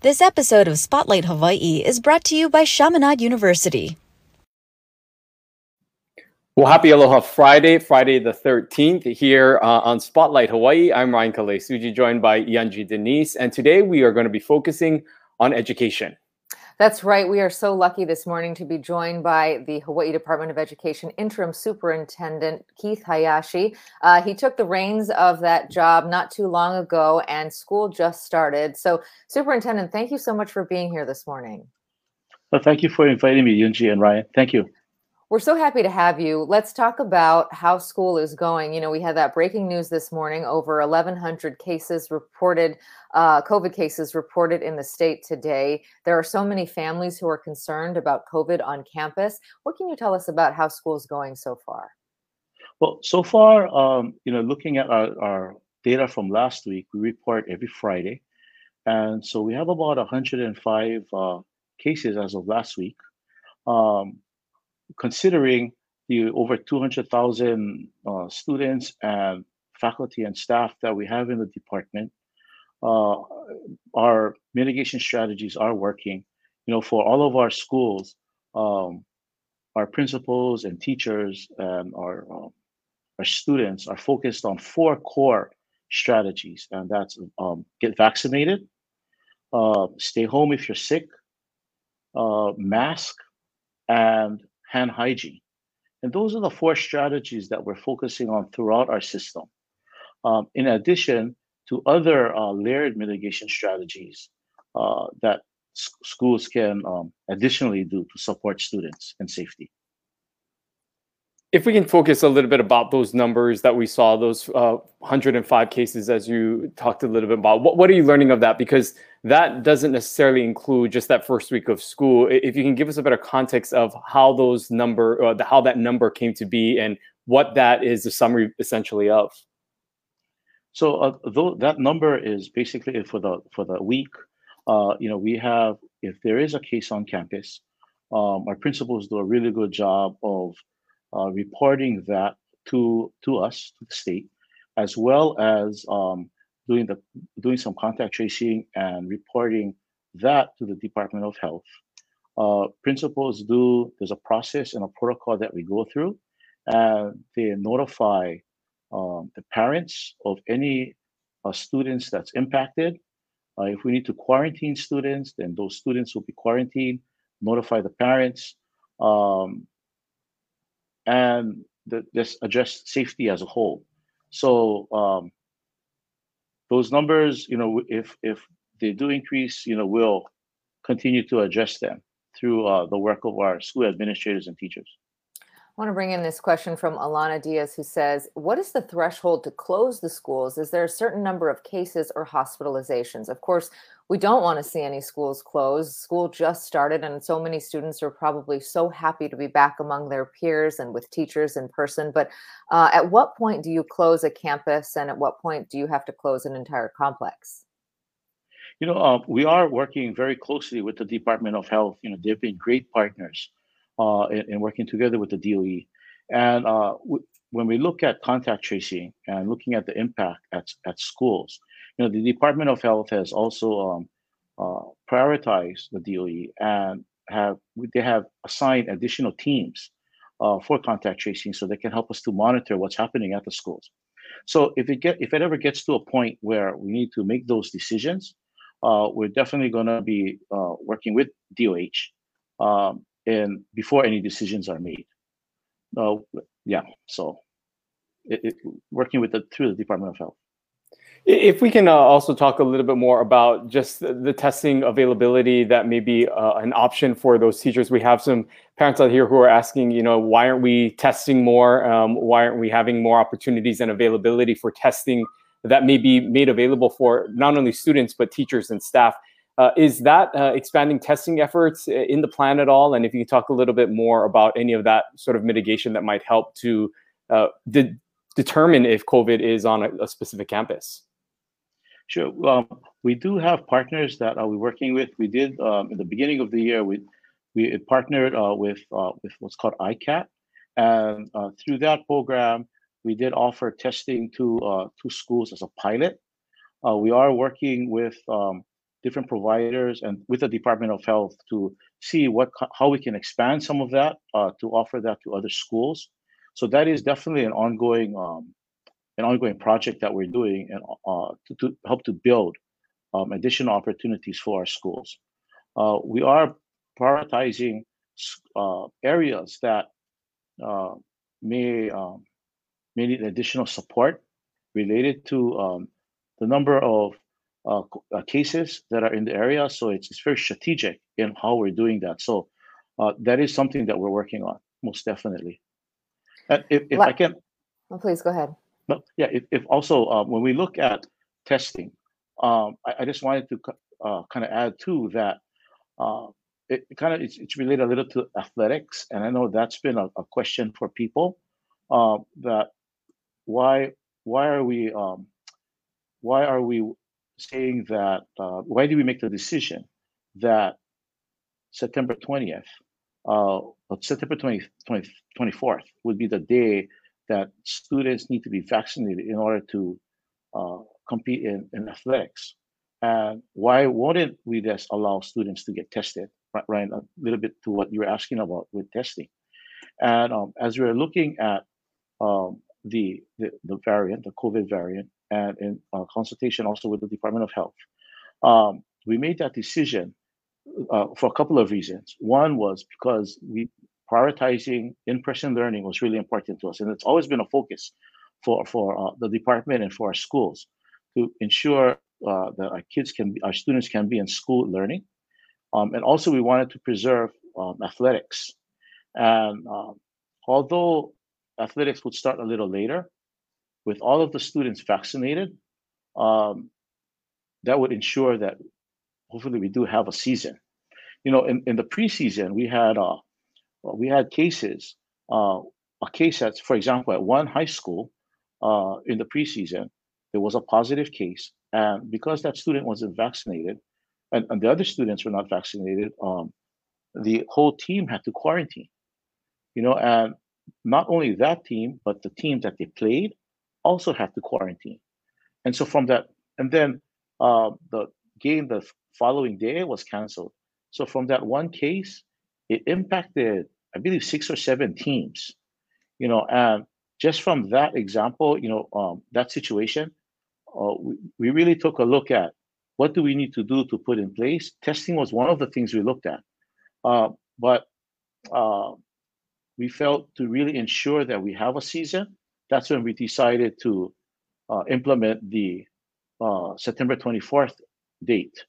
This episode of Spotlight Hawaii is brought to you by Chaminade University. Well, happy Aloha Friday, Friday the 13th, here uh, on Spotlight Hawaii. I'm Ryan Kalei Tsuji, joined by Yunji de Nies, and today we are going to be focusing on education. That's right. We are so lucky this morning to be joined by the Hawaii Department of Education Interim Superintendent Keith Hayashi. Uh, he took the reins of that job not too long ago, and school just started. So, Superintendent, thank you so much for being here this morning. Well, thank you for inviting me, Yunji and Ryan. Thank you. We're so happy to have you. Let's talk about how school is going. You know, we had that breaking news this morning over 1,100 cases reported, uh, COVID cases reported in the state today. There are so many families who are concerned about COVID on campus. What can you tell us about how school's going so far? Well, so far, um, you know, looking at our, our data from last week, we report every Friday. And so we have about 105 uh, cases as of last week. Um, considering the over 200,000 uh, students and faculty and staff that we have in the department, uh, our mitigation strategies are working. You know, for all of our schools, um, our principals and teachers and our um, our students are focused on four core strategies, and that's um, get vaccinated, uh, stay home if you're sick, uh, mask, and hand hygiene. And those are the four strategies that we're focusing on throughout our system. Um, in addition to other uh, layered mitigation strategies uh, that schools can um, additionally do to support students and safety if we can focus a little bit about those numbers that we saw, those uh, 105 cases, as you talked a little bit about, what, what are you learning of that? Because that doesn't necessarily include just that first week of school. If you can give us a better context of how those number, uh, how that number came to be, and what that is the summary essentially of. So, uh, though that number is basically for the for the week, uh, you know, we have if there is a case on campus, um, our principals do a really good job of uh, reporting that to to us to the state, as well as um, doing the doing some contact tracing and reporting that to the Department of Health. Uh, principals do there's a process and a protocol that we go through, and they notify um, the parents of any uh, students that's impacted. Uh, if we need to quarantine students, then those students will be quarantined. Notify the parents. Um, and this address safety as a whole. So um, those numbers, you know, if if they do increase, you know, we'll continue to address them through uh, the work of our school administrators and teachers. I want to bring in this question from Alana Diaz, who says, What is the threshold to close the schools? Is there a certain number of cases or hospitalizations? Of course, we don't want to see any schools close. School just started, and so many students are probably so happy to be back among their peers and with teachers in person. But uh, at what point do you close a campus, and at what point do you have to close an entire complex? You know, uh, we are working very closely with the Department of Health. You know, they've been great partners uh, and, working together with the DOE. And uh, w- when we look at contact tracing and looking at the impact at, at schools, you know, the Department of Health has also um, uh, prioritized the DOE and have they have assigned additional teams uh, for contact tracing so they can help us to monitor what's happening at the schools. So if it get if it ever gets to a point where we need to make those decisions, uh, we're definitely going to be working with DOH um, and before any decisions are made. Uh, yeah, so it, it, working with the through the Department of Health. If we can uh, also talk a little bit more about just the, the testing availability that may be uh, an option for those teachers. We have some parents out here who are asking, you know, why aren't we testing more? Um, why aren't we having more opportunities and availability for testing that may be made available for not only students but teachers and staff? Uh, is that uh, expanding testing efforts uh, in the plan at all? And if you talk a little bit more about any of that sort of mitigation that might help to uh, de- determine if COVID is on a, a specific campus. Sure. Um, we do have partners that uh, we're working with. We did um, in the beginning of the year. We we partnered uh, with with what's called ICAT, and through that program, we did offer testing to to schools as a pilot. we are working with um, different providers and with the Department of Health to see what how we can expand some of that uh, to offer that to other schools. So that is definitely an ongoing um, an ongoing project that we're doing and uh, to, to, help to build um, additional opportunities for our schools. Uh, we are prioritizing uh, areas that uh, may um, may need additional support related to um, the number of uh, uh, cases that are in the area. So it's, it's very strategic in how we're doing that. So uh, that is something that we're working on, most definitely. And if, if I can. Oh, please go ahead. No, yeah, if, if also uh, when we look at testing, um, I, I, just wanted to uh, kind of add too that uh, it kind of it's, it's, related a little to athletics, and I know that's been a, a question for people that why why are we um, why are we saying that uh, why did we make the decision that September 20th, uh, September 20, 20, 24th would be the day that students need to be vaccinated in order to uh, compete in, in athletics. And why wouldn't we just allow students to get tested? Right, a little bit to what you were asking about with testing. And um, as we are looking at um, the, the, the variant, the COVID variant, and in uh, consultation also with the Department of Health. Um, we made that decision uh, for a couple of reasons. One was because we prioritizing in-person learning was really important to us, and it's always been a focus for for uh, the department and for our schools to ensure uh, that our kids can be, our students can be in school learning, um, and also we wanted to preserve um, athletics. And um, although athletics would start a little later, with all of the students vaccinated, um, that would ensure that hopefully we do have a season. You know, in, in the preseason, we had uh, we had cases. Uh, a case at, for example, at one high school uh, in the preseason, there was a positive case, and because that student wasn't vaccinated, and, and the other students were not vaccinated, um, the whole team had to quarantine. You know, and not only that team, but the team that they played also have to quarantine. And so from that, and then uh, the game the following day was canceled. So from that one case, it impacted, I believe, six or seven teams. You know, and just from that example, you know, um, that situation, uh, we, we really took a look at what do we need to do to put in place. Testing was one of the things we looked at, uh, but uh, we felt to really ensure that we have a season that's when we decided to uh, implement the uh, September 24th date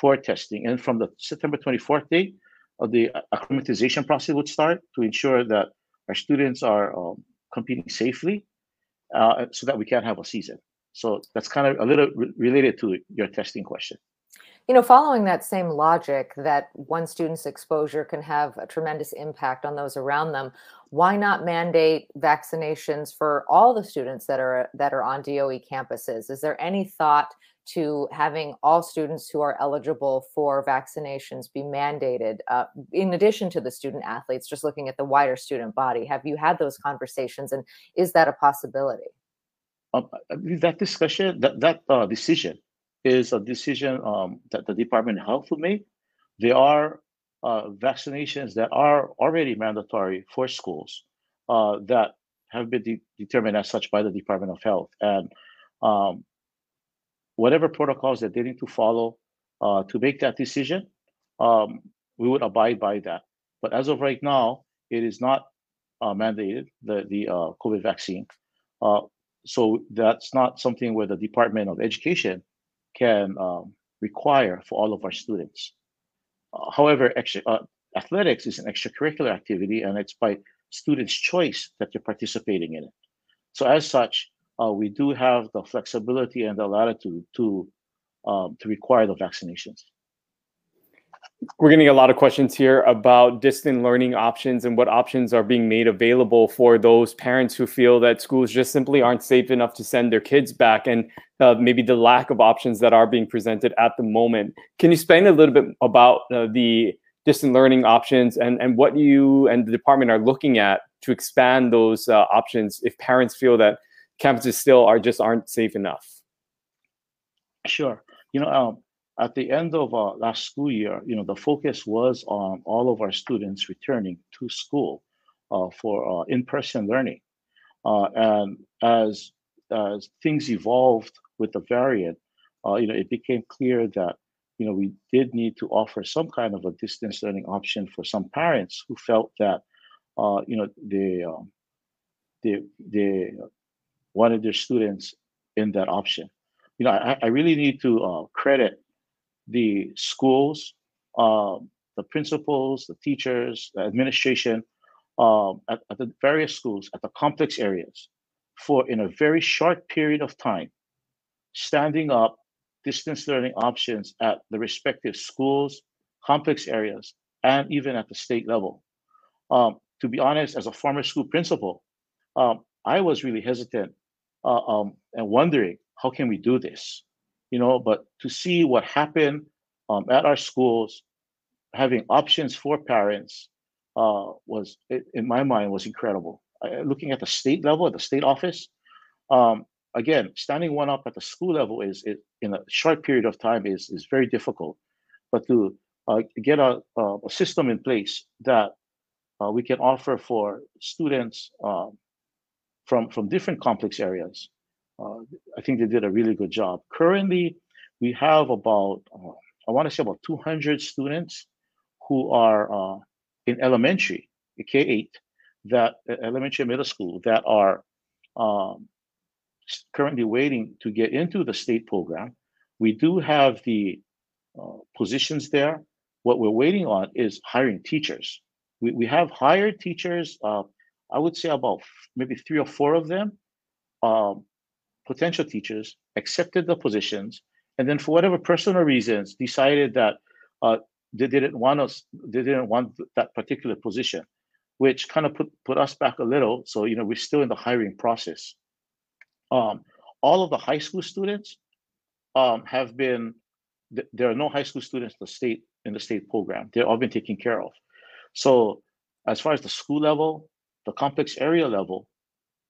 for testing. And from the September 24th date, uh, the acclimatization process would start to ensure that our students are um, competing safely uh, so that we can have a season. So that's kind of a little re- related to your testing question. You know, following that same logic that one student's exposure can have a tremendous impact on those around them, why not mandate vaccinations for all the students that are that are on DOE campuses? Is there any thought to having all students who are eligible for vaccinations be mandated, uh, in addition to the student athletes? Just looking at the wider student body, have you had those conversations, and is that a possibility? Um, that discussion, that that uh, decision is a decision um, that the Department of Health will make. There are uh, vaccinations that are already mandatory for schools uh, that have been de- determined as such by the Department of Health. And um, whatever protocols that they need to follow uh, to make that decision, um, we would abide by that. But as of right now, it is not uh, mandated, the, the uh, COVID vaccine. Uh, so that's not something where the Department of Education can um, require for all of our students. However, extra, uh, athletics is an extracurricular activity and it's by students' choice that you're participating in it. So as such, uh, we do have the flexibility and the latitude to um, to require the vaccinations. We're getting a lot of questions here about distant learning options and what options are being made available for those parents who feel that schools just simply aren't safe enough to send their kids back and uh, maybe the lack of options that are being presented at the moment. Can you explain a little bit about uh, the distant learning options and, and what you and the department are looking at to expand those uh, options if parents feel that campuses still are just aren't safe enough? Sure. You know, um, at the end of uh, last school year, you know, the focus was on all of our students returning to school uh, for uh, in-person learning. Uh, and as as things evolved with the variant, uh, you know, it became clear that you know we did need to offer some kind of a distance learning option for some parents who felt that uh, you know they um, they they wanted their students in that option. You know, I, I really need to credit the schools, um, the principals, the teachers, the administration um, at, at the various schools, at the complex areas, for in a very short period of time, standing up distance learning options at the respective schools, complex areas, and even at the state level. Um, to be honest, as a former school principal, um, I was really hesitant uh, um, and wondering how can we do this you know, but to see what happened um, at our schools, having options for parents uh, was, in my mind, was incredible. Looking at the state level, at the state office, um, again, standing one up at the school level is, is, in a short period of time is is very difficult. But to uh, get a, a, system in place that uh, we can offer for students um, from from different complex areas I think they did a really good job. Currently, we have about, uh, I want to say about 200 students who are uh, in elementary, K8, that elementary middle school that are um, currently waiting to get into the state program. We do have the uh, positions there. What we're waiting on is hiring teachers. We, we have hired teachers, uh, I would say about maybe three or four of them. Um, potential teachers accepted the positions and then for whatever personal reasons decided that uh, they didn't want us they didn't want that particular position which kind of put, put us back a little. So you know we're still in the hiring process. Um, all of the high school students um, have been th- there are no high school students in the state in the state program. They've all been taken care of. So as far as the school level the complex area level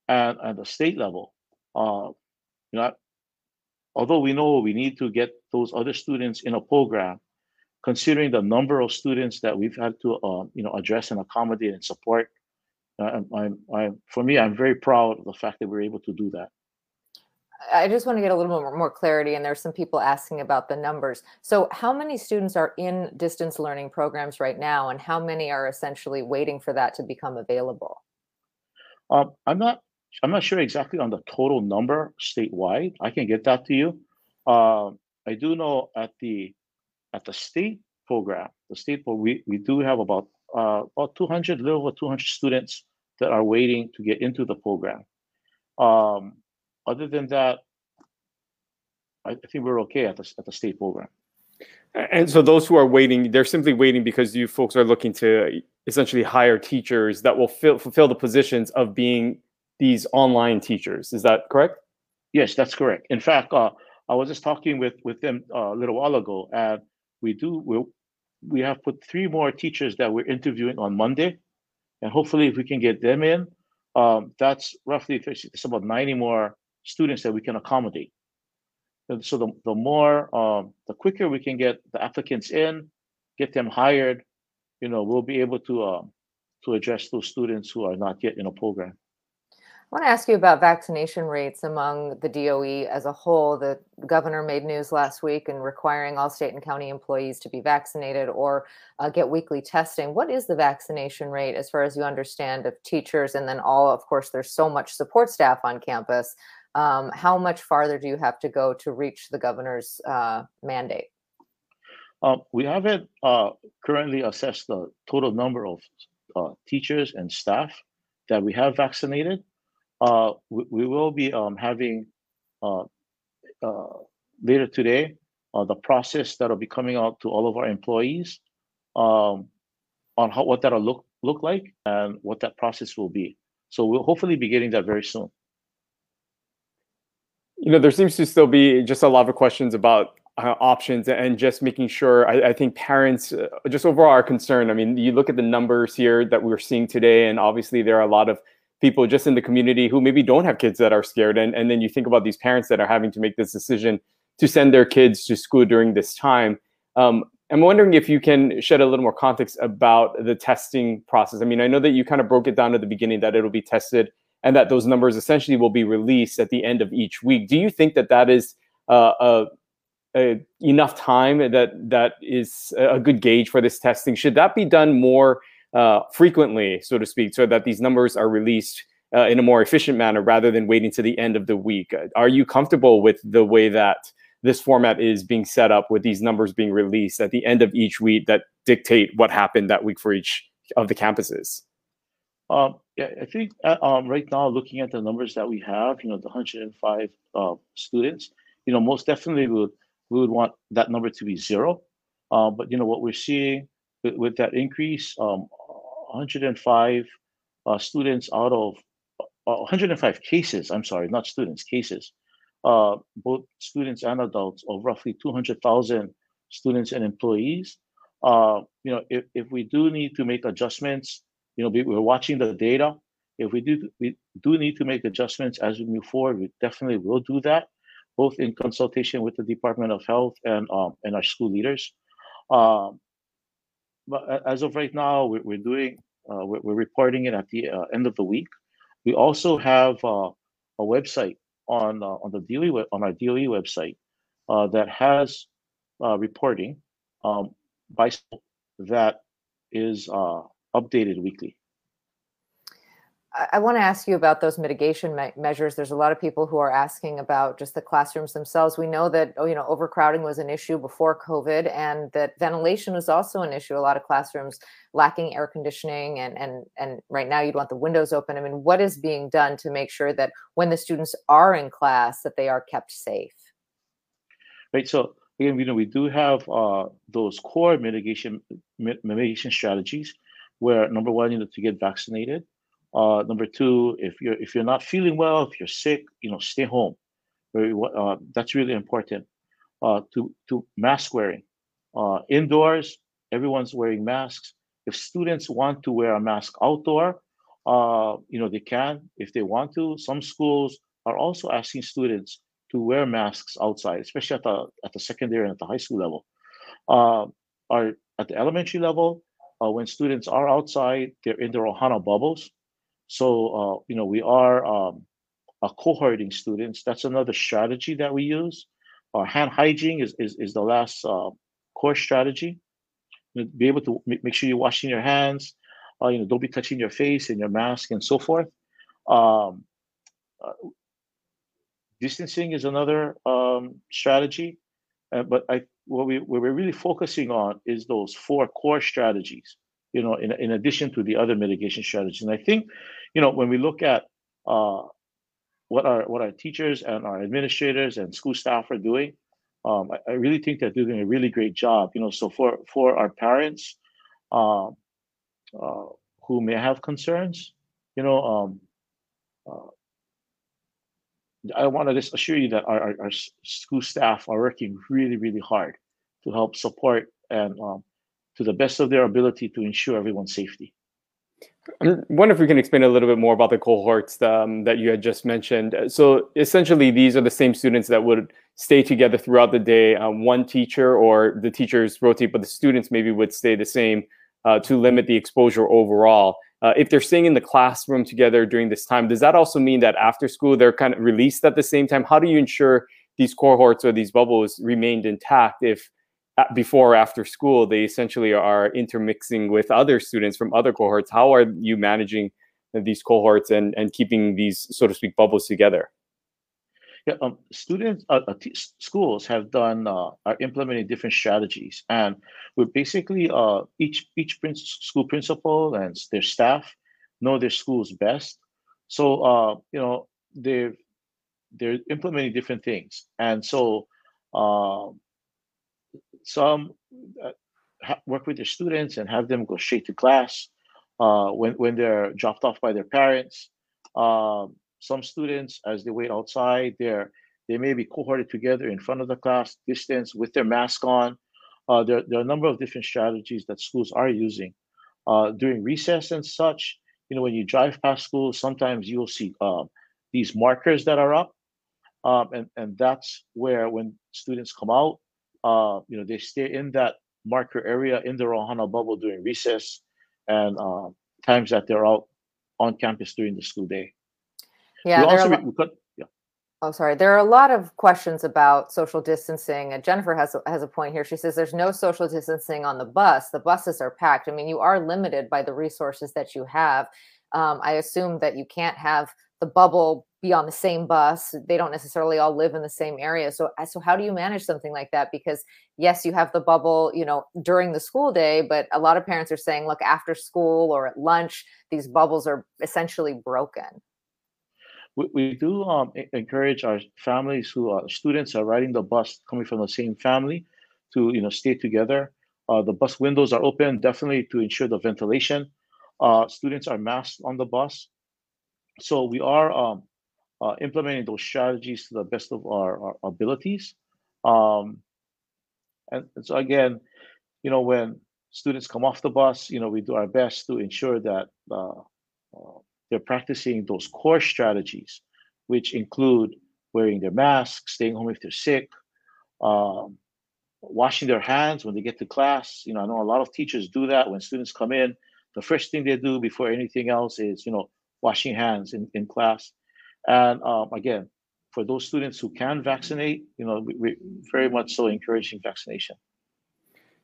and, and the state level uh, you know, although we know we need to get those other students in a program, considering the number of students that we've had to, uh, you know, address and accommodate and support, uh, I'm, I'm, for me, I'm very proud of the fact that we're able to do that. I just want to get a little bit more clarity, and there's some people asking about the numbers. So, how many students are in distance learning programs right now, and how many are essentially waiting for that to become available? Um, I'm not I'm not sure exactly on the total number statewide. I can get that to you. Uh, I do know at the at the state program, the state program, we we do have about uh, about 200, little over 200 students that are waiting to get into the program. Um, other than that, I, think we're okay at the at the state program. And so those who are waiting, they're simply waiting because you folks are looking to essentially hire teachers that will fill, fulfill the positions of being these online teachers. Is that correct? Yes, that's correct. In fact, uh, I was just talking with with them uh, a little while ago, and we do we we have put three more teachers that we're interviewing on Monday, and hopefully, if we can get them in, um, that's roughly it's about ninety more students that we can accommodate. And so the the more um, the quicker we can get the applicants in, get them hired, you know, we'll be able to uh, to address those students who are not yet in a program. I want to ask you about vaccination rates among the DOE as a whole. The governor made news last week in requiring all state and county employees to be vaccinated or uh, get weekly testing. What is the vaccination rate, as far as you understand, of teachers? And then, all, of course, there's so much support staff on campus. Um, how much farther do you have to go to reach the governor's uh, mandate? Uh, we haven't uh, currently assessed the total number of uh, teachers and staff that we have vaccinated uh, we, we, will be um, having uh, uh, later today uh, the process that'll be coming out to all of our employees um, on how what that'll look look like and what that process will be. So we'll hopefully be getting that very soon. You know, there seems to still be just a lot of questions about uh, options and just making sure. I, I think parents uh, just overall are concerned. I mean, you look at the numbers here that we're seeing today, and obviously there are a lot of people just in the community who maybe don't have kids that are scared and, and then you think about these parents that are having to make this decision to send their kids to school during this time. Um, I'm wondering if you can shed a little more context about the testing process. I mean, I know that you kind of broke it down at the beginning that it'll be tested and that those numbers essentially will be released at the end of each week. Do you think that that is uh, a, a, enough time that that is a good gauge for this testing? Should that be done more uh, frequently, so to speak, so that these numbers are released uh, in a more efficient manner rather than waiting to the end of the week? Are you comfortable with the way that this format is being set up with these numbers being released at the end of each week that dictate what happened that week for each of the campuses? Um, yeah, I think uh, um, right now, looking at the numbers that we have, you know, the 105 uh, students, you know, most definitely we would, we would want that number to be zero. Uh, but, you know, what we're seeing with, with that increase, um, 105 uh, students out of 105 uh, cases, I'm sorry, not students, cases uh, both students and adults of roughly 200,000 students and employees. Uh, you know, if, if we do need to make adjustments, you know, we're watching the data. If we do we do need to make adjustments as we move forward, we definitely will do that, both in consultation with the Department of Health and um, and our school leaders. Um, but as of right now, we're, we're doing uh, we're, we're, reporting it at the uh, end of the week. We also have uh, a website on uh, on the DOE on our DOE website uh, that has uh, reporting um, by that is uh, updated weekly. I, want to ask you about those mitigation me- measures. There's a lot of people who are asking about just the classrooms themselves. We know that oh, you know overcrowding was an issue before COVID, and that ventilation was also an issue. A lot of classrooms lacking air conditioning, and and and right now you'd want the windows open. I mean, what is being done to make sure that when the students are in class, that they are kept safe? Right. So again, you know, we do have uh, those core mitigation mitigation strategies, where number one, you know, to get vaccinated uh, number two, if you're if you're not feeling well, if you're sick, you know, stay home. Uh, that's really important. Uh, to to mask wearing. Uh, indoors, everyone's wearing masks. If students want to wear a mask outdoor, uh, you know, they can if they want to. Some schools are also asking students to wear masks outside, especially at the at the secondary and at the high school level. Uh, are at the elementary level, when students are outside, they're in their Ohana bubbles. So, uh, you know, we are um, cohorting students. That's another strategy that we use. Uh, hand hygiene is, is, is the last uh, core strategy. Be able to make sure you're washing your hands. Uh, you know, don't be touching your face and your mask and so forth. Um, uh, distancing is another um, strategy. Uh, but I, what, we, what we're really focusing on is those four core strategies you know, in, in addition to the other mitigation strategies. And I think, you know, when we look at uh, what our what our teachers and our administrators and school staff are doing, um, I, I, really think they're doing a really great job. You know, so for for our parents uh, uh, who may have concerns, you know, um, uh, I want to just assure you that our, our, our, school staff are working really, really hard to help support and um, to the best of their ability to ensure everyone's safety. I wonder if we can explain a little bit more about the cohorts um, that you had just mentioned. So essentially, these are the same students that would stay together throughout the day. Um, one teacher or the teachers rotate, but the students maybe would stay the same uh, to limit the exposure overall. Uh, if they're staying in the classroom together during this time, does that also mean that after school they're kind of released at the same time? How do you ensure these cohorts or these bubbles remained intact if before or after school, they essentially are intermixing with other students from other cohorts. How are you managing these cohorts and, and keeping these, so to speak, bubbles together? Yeah, um, students, uh, uh, schools have done uh, are implementing different strategies, and we're basically uh, each each prin- school principal and their staff know their schools best. So uh, you know they're they're implementing different things, and so uh, some uh, work with their students and have them go straight to class uh, when, when they're dropped off by their parents. Um, some students, as they wait outside, they're, they may be cohorted together in front of the class, distance with their mask on. Uh, there, there, are a number of different strategies that schools are using. Uh, during recess and such, you know, when you drive past schools, sometimes you'll see uh, these markers that are up. um, and and that's where when students come out, uh, you know, they stay in that marker area in the Ohana bubble during recess and uh, times that they're out on campus during the school day. Yeah, we also are a we lo- yeah. Oh, sorry. There are a lot of questions about social distancing. And Jennifer has a, has a point here. She says there's no social distancing on the bus. The buses are packed. I mean, you are limited by the resources that you have. Um, I assume that you can't have the bubble be on the same bus. They don't necessarily all live in the same area. So, uh, so how do you manage something like that? Because yes, you have the bubble, you know, during the school day, but a lot of parents are saying, look, after school or at lunch, these bubbles are essentially broken. we, we do um, encourage our families who are students are riding the bus coming from the same family to you know stay together. Uh, the bus windows are open definitely to ensure the ventilation. Uh, students are masked on the bus, so we are um, uh, implementing those strategies to the best of our, our abilities. Um, and, and so again, you know, when students come off the bus, you know, we do our best to ensure that uh, uh, they're practicing those core strategies, which include wearing their masks, staying home if they're sick, um, washing their hands when they get to class. You know, I know a lot of teachers do that when students come in. The first thing they do before anything else is, you know, washing hands in, in class. And um, again, for those students who can vaccinate, you know, we, very much so encouraging vaccination.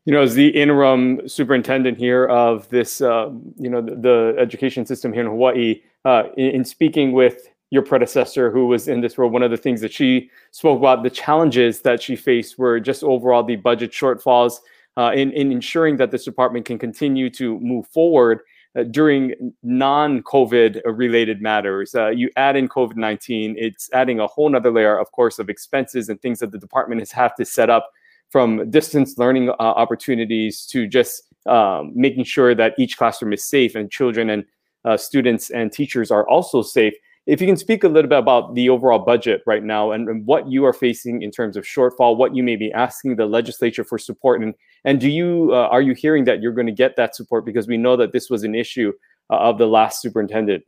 You know, as the interim superintendent here of this, uh, you know, the, the education system here in Hawaii, uh, in, in speaking with your predecessor who was in this role, one of the things that she spoke about, the challenges that she faced were just overall the budget shortfalls uh, in, in ensuring that this department can continue to move forward uh, during non-COVID related matters. Uh, you add in COVID-19, it's adding a whole nother layer, of course, of expenses and things that the department has have to set up from distance learning uh, opportunities to just um, making sure that each classroom is safe and children and uh, students and teachers are also safe. If you can speak a little bit about the overall budget right now and, and what you are facing in terms of shortfall, what you may be asking the legislature for support, and and do you uh, are you hearing that you're going to get that support because we know that this was an issue uh, of the last superintendent.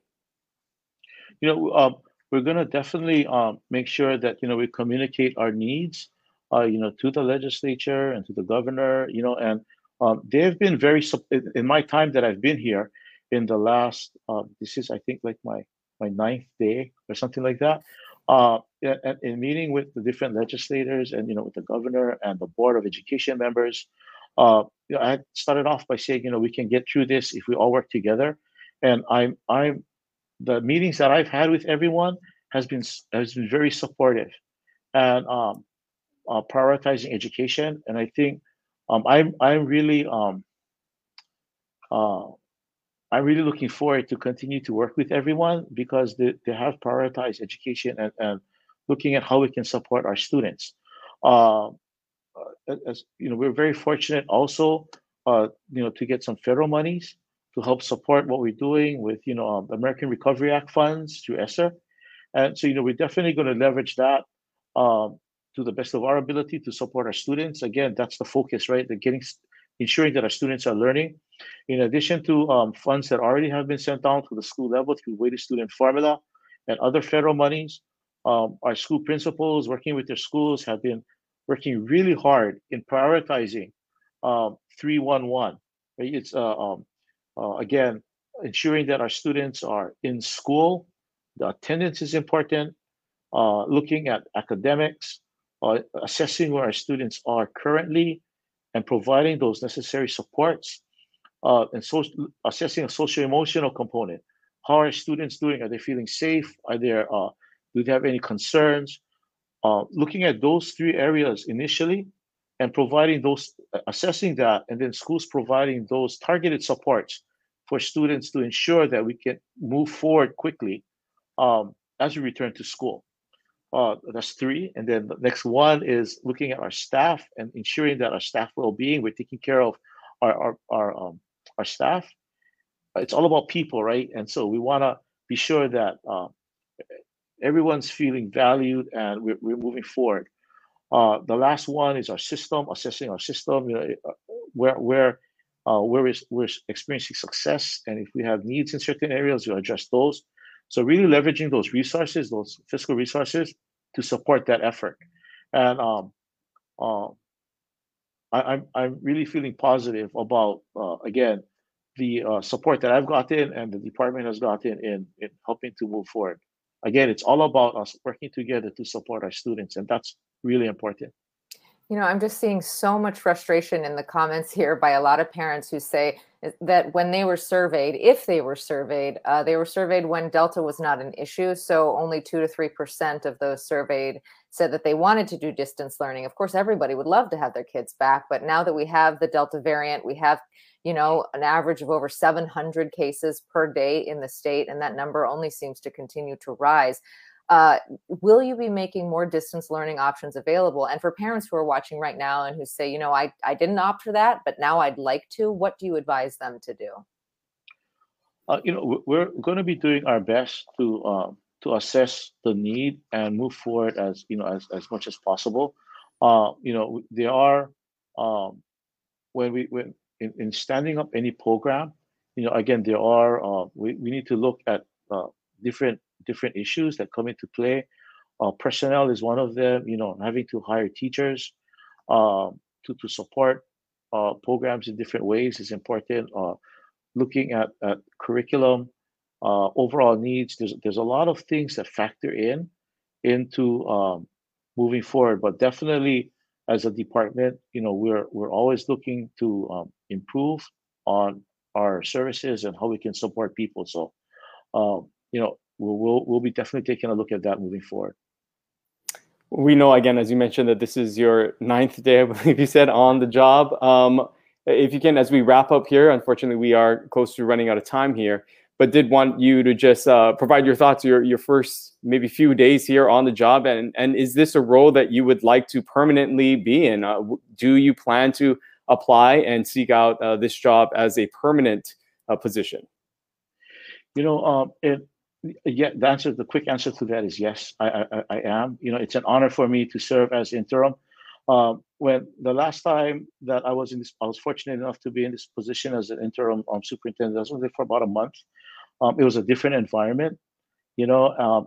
You know, um, we're going to definitely um, make sure that you know we communicate our needs, uh, you know, to the legislature and to the governor. You know, and um, they've been very in my time that I've been here. In the last, uh, this is I think like my my ninth day or something like that. Uh, in, in meeting with the different legislators and you know with the governor and the board of education members, uh, you know, I started off by saying you know we can get through this if we all work together, and I'm I'm the meetings that I've had with everyone has been has been very supportive, and um, uh, prioritizing education, and I think um, I'm I'm really um, uh, I'm really looking forward to continue to work with everyone because they, they have prioritized education and, and looking at how we can support our students. Uh, as you know, we're very fortunate also, uh, you know, to get some federal monies to help support what we're doing with, you know, um, American Recovery Act funds through ESSER. And so, you know, we're definitely going to leverage that um, to the best of our ability to support our students. Again, that's the focus, right? The getting, ensuring that our students are learning in addition to um, funds that already have been sent down to the school level through weighted student formula and other federal monies, um, our school principals working with their schools have been working really hard in prioritizing um, 311. Right? It's uh, um, uh, again ensuring that our students are in school. The attendance is important. Uh, looking at academics, uh, assessing where our students are currently, and providing those necessary supports uh, and so assessing a social emotional component. How are students doing? Are they feeling safe? Are there uh, do they have any concerns? Uh, looking at those three areas initially, and providing those assessing that, and then schools providing those targeted supports for students to ensure that we can move forward quickly um, as we return to school. Uh, that's three. And then the next one is looking at our staff and ensuring that our staff well-being, we're taking care of our, our, our um, our staff. It's all about people, right? And so we want to be sure that uh, everyone's feeling valued and we're, we're moving forward. Uh, the last one is our system, assessing our system, you know, where where uh, where is, we're experiencing success, and if we have needs in certain areas, we address those. So really leveraging those resources, those fiscal resources, to support that effort. And um, uh, I, I'm I'm really feeling positive about uh, again the uh, support that I've gotten and the department has gotten in in helping to move forward. Again, it's all about us working together to support our students, and that's really important. You know, I'm just seeing so much frustration in the comments here by a lot of parents who say that when they were surveyed, if they were surveyed, uh, they were surveyed when Delta was not an issue. So only two to 3% of those surveyed said that they wanted to do distance learning. Of course, everybody would love to have their kids back. But now that we have the Delta variant, we have, you know, an average of over 700 cases per day in the state, and that number only seems to continue to rise. Uh, will you be making more distance learning options available? And for parents who are watching right now and who say, you know, I, I didn't opt for that, but now I'd like to, what do you advise them to do? Uh, you know, we're going to be doing our best to uh, to assess the need and move forward as you know as, as much as possible. Uh, you know, there are um, when we when in, in standing up any program, you know, again, there are uh, we, we need to look at uh, different different issues that come into play. Uh, personnel is one of them. You know, having to hire teachers um, to to support uh, programs in different ways is important. Uh, looking at, at curriculum, uh, overall needs. There's there's a lot of things that factor in into um, moving forward. But definitely, as a department, you know, we're we're always looking to um, improve on our services and how we can support people. So, um, you know, we'll, we'll we'll be definitely taking a look at that moving forward. We know again, as you mentioned, that this is your ninth day, I believe you said, on the job. Um, if you can, as we wrap up here, unfortunately, we are close to running out of time here, but did want you to just uh, provide your thoughts, your your first maybe few days here on the job, and and is this a role that you would like to permanently be in? Uh, do you plan to apply and seek out uh, this job as a permanent uh, position? You know, um, it, yeah, the answer, the quick answer to that is yes, I, I, I am. You know, it's an honor for me to serve as interim. Um, when the last time that I was in this, I was fortunate enough to be in this position as an interim um, superintendent. I was there for about a month. Um, it was a different environment, you know, um,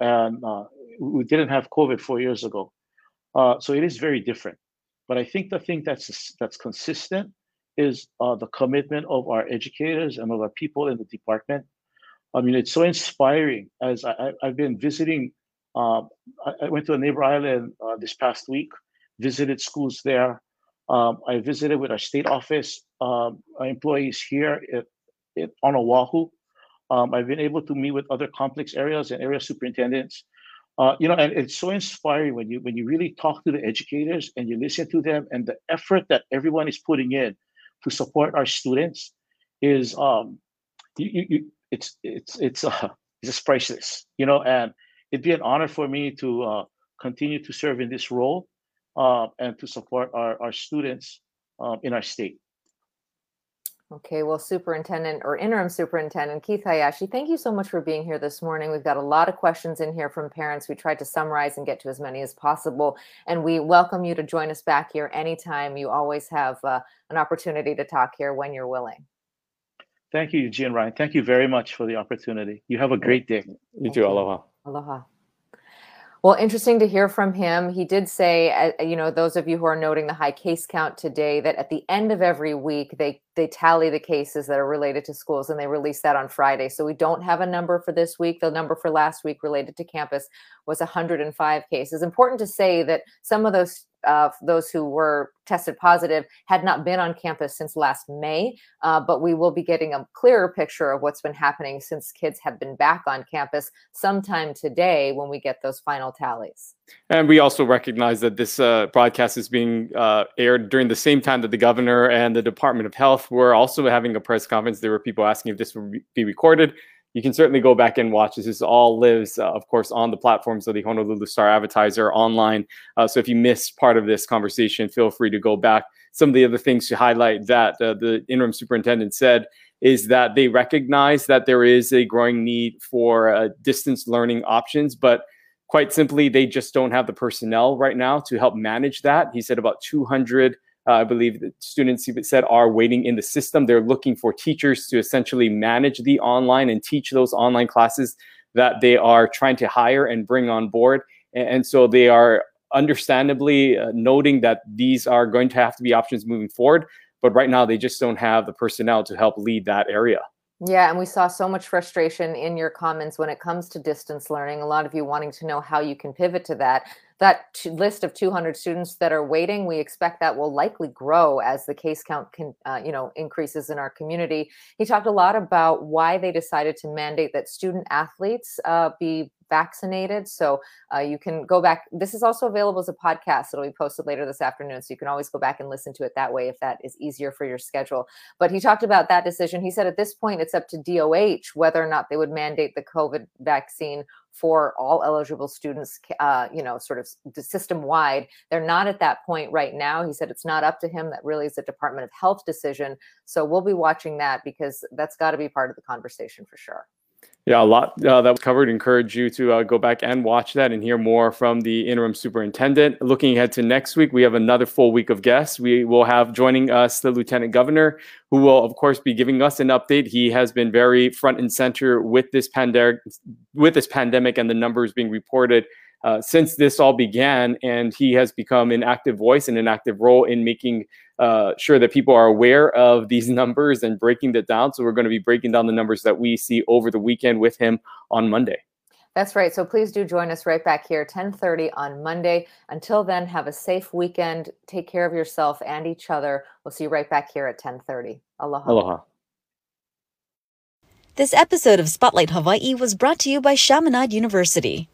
and uh, we didn't have COVID four years ago, uh, so it is very different. But I think the thing that's that's consistent is uh, the commitment of our educators and of our people in the department I mean, it's so inspiring. As I, have been visiting, uh, I, went to a neighbor island uh, this past week, visited schools there. Um, I visited with our state office um, employees here at, at, on Oahu. Um, I've been able to meet with other complex areas and area superintendents. Uh, you know, and it's so inspiring when you when you really talk to the educators and you listen to them and the effort that everyone is putting in to support our students is um, you, you, it's it's it's uh, it's just priceless, you know. And it'd be an honor for me to uh, continue to serve in this role uh, and to support our our students um, in our state. Okay, well, Superintendent or Interim Superintendent Keith Hayashi, thank you so much for being here this morning. We've got a lot of questions in here from parents. We tried to summarize and get to as many as possible. And we welcome you to join us back here anytime. You always have uh, an opportunity to talk here when you're willing. Thank you, Eugene Ryan. Thank you very much for the opportunity. You have a great day. You too. Aloha. Aloha. Well, interesting to hear from him. He did say, uh, you know, those of you who are noting the high case count today, that at the end of every week, they they tally the cases that are related to schools, and they release that on Friday. So we don't have a number for this week. The number for last week related to campus was 105 cases. Important to say that some of those uh, those who were tested positive had not been on campus since last May, uh, but we will be getting a clearer picture of what's been happening since kids have been back on campus sometime today when we get those final tallies. And we also recognize that this uh, broadcast is being uh, aired during the same time that the governor and the Department of Health were also having a press conference. There were people asking if this would be recorded you can certainly go back and watch this. This all lives, uh, of course, on the platforms of the Honolulu Star Advertiser online. Uh, so if you missed part of this conversation, feel free to go back. Some of the other things to highlight that uh, the interim superintendent said is that they recognize that there is a growing need for uh, distance learning options, but quite simply, they just don't have the personnel right now to help manage that. He said about 200 uh, I believe the students he said are waiting in the system. They're looking for teachers to essentially manage the online and teach those online classes that they are trying to hire and bring on board. and, and so they are understandably uh, noting that these are going to have to be options moving forward. But right now, they just don't have the personnel to help lead that area. Yeah, and we saw so much frustration in your comments when it comes to distance learning. A lot of you wanting to know how you can pivot to that. That t- list of 200 students that are waiting, we expect that will likely grow as the case count can, uh, you know, increases in our community. He talked a lot about why they decided to mandate that student athletes uh, be vaccinated. So uh, you can go back. This is also available as a podcast. It'll be posted later this afternoon. So you can always go back and listen to it that way if that is easier for your schedule. But he talked about that decision. He said at this point, it's up to DOH whether or not they would mandate the COVID vaccine for all eligible students, uh, you know, sort of system wide. They're not at that point right now. He said it's not up to him. That really is a Department of Health decision. So we'll be watching that because that's got to be part of the conversation for sure. Yeah, a lot uh, that was covered. Encourage you to uh, go back and watch that and hear more from the interim superintendent. Looking ahead to next week, we have another full week of guests. We will have joining us the lieutenant governor, who will, of course, be giving us an update. He has been very front and center with this pandemic, with this pandemic, and the numbers being reported uh, since this all began, and he has become an active voice and an active role in making uh, sure that people are aware of these numbers and breaking that down. So we're going to be breaking down the numbers that we see over the weekend with him on Monday. That's right. So please do join us right back here, 1030 on Monday. Until then, have a safe weekend. Take care of yourself and each other. We'll see you right back here at 1030. Aloha. Aloha. This episode of Spotlight Hawaii was brought to you by Chaminade University.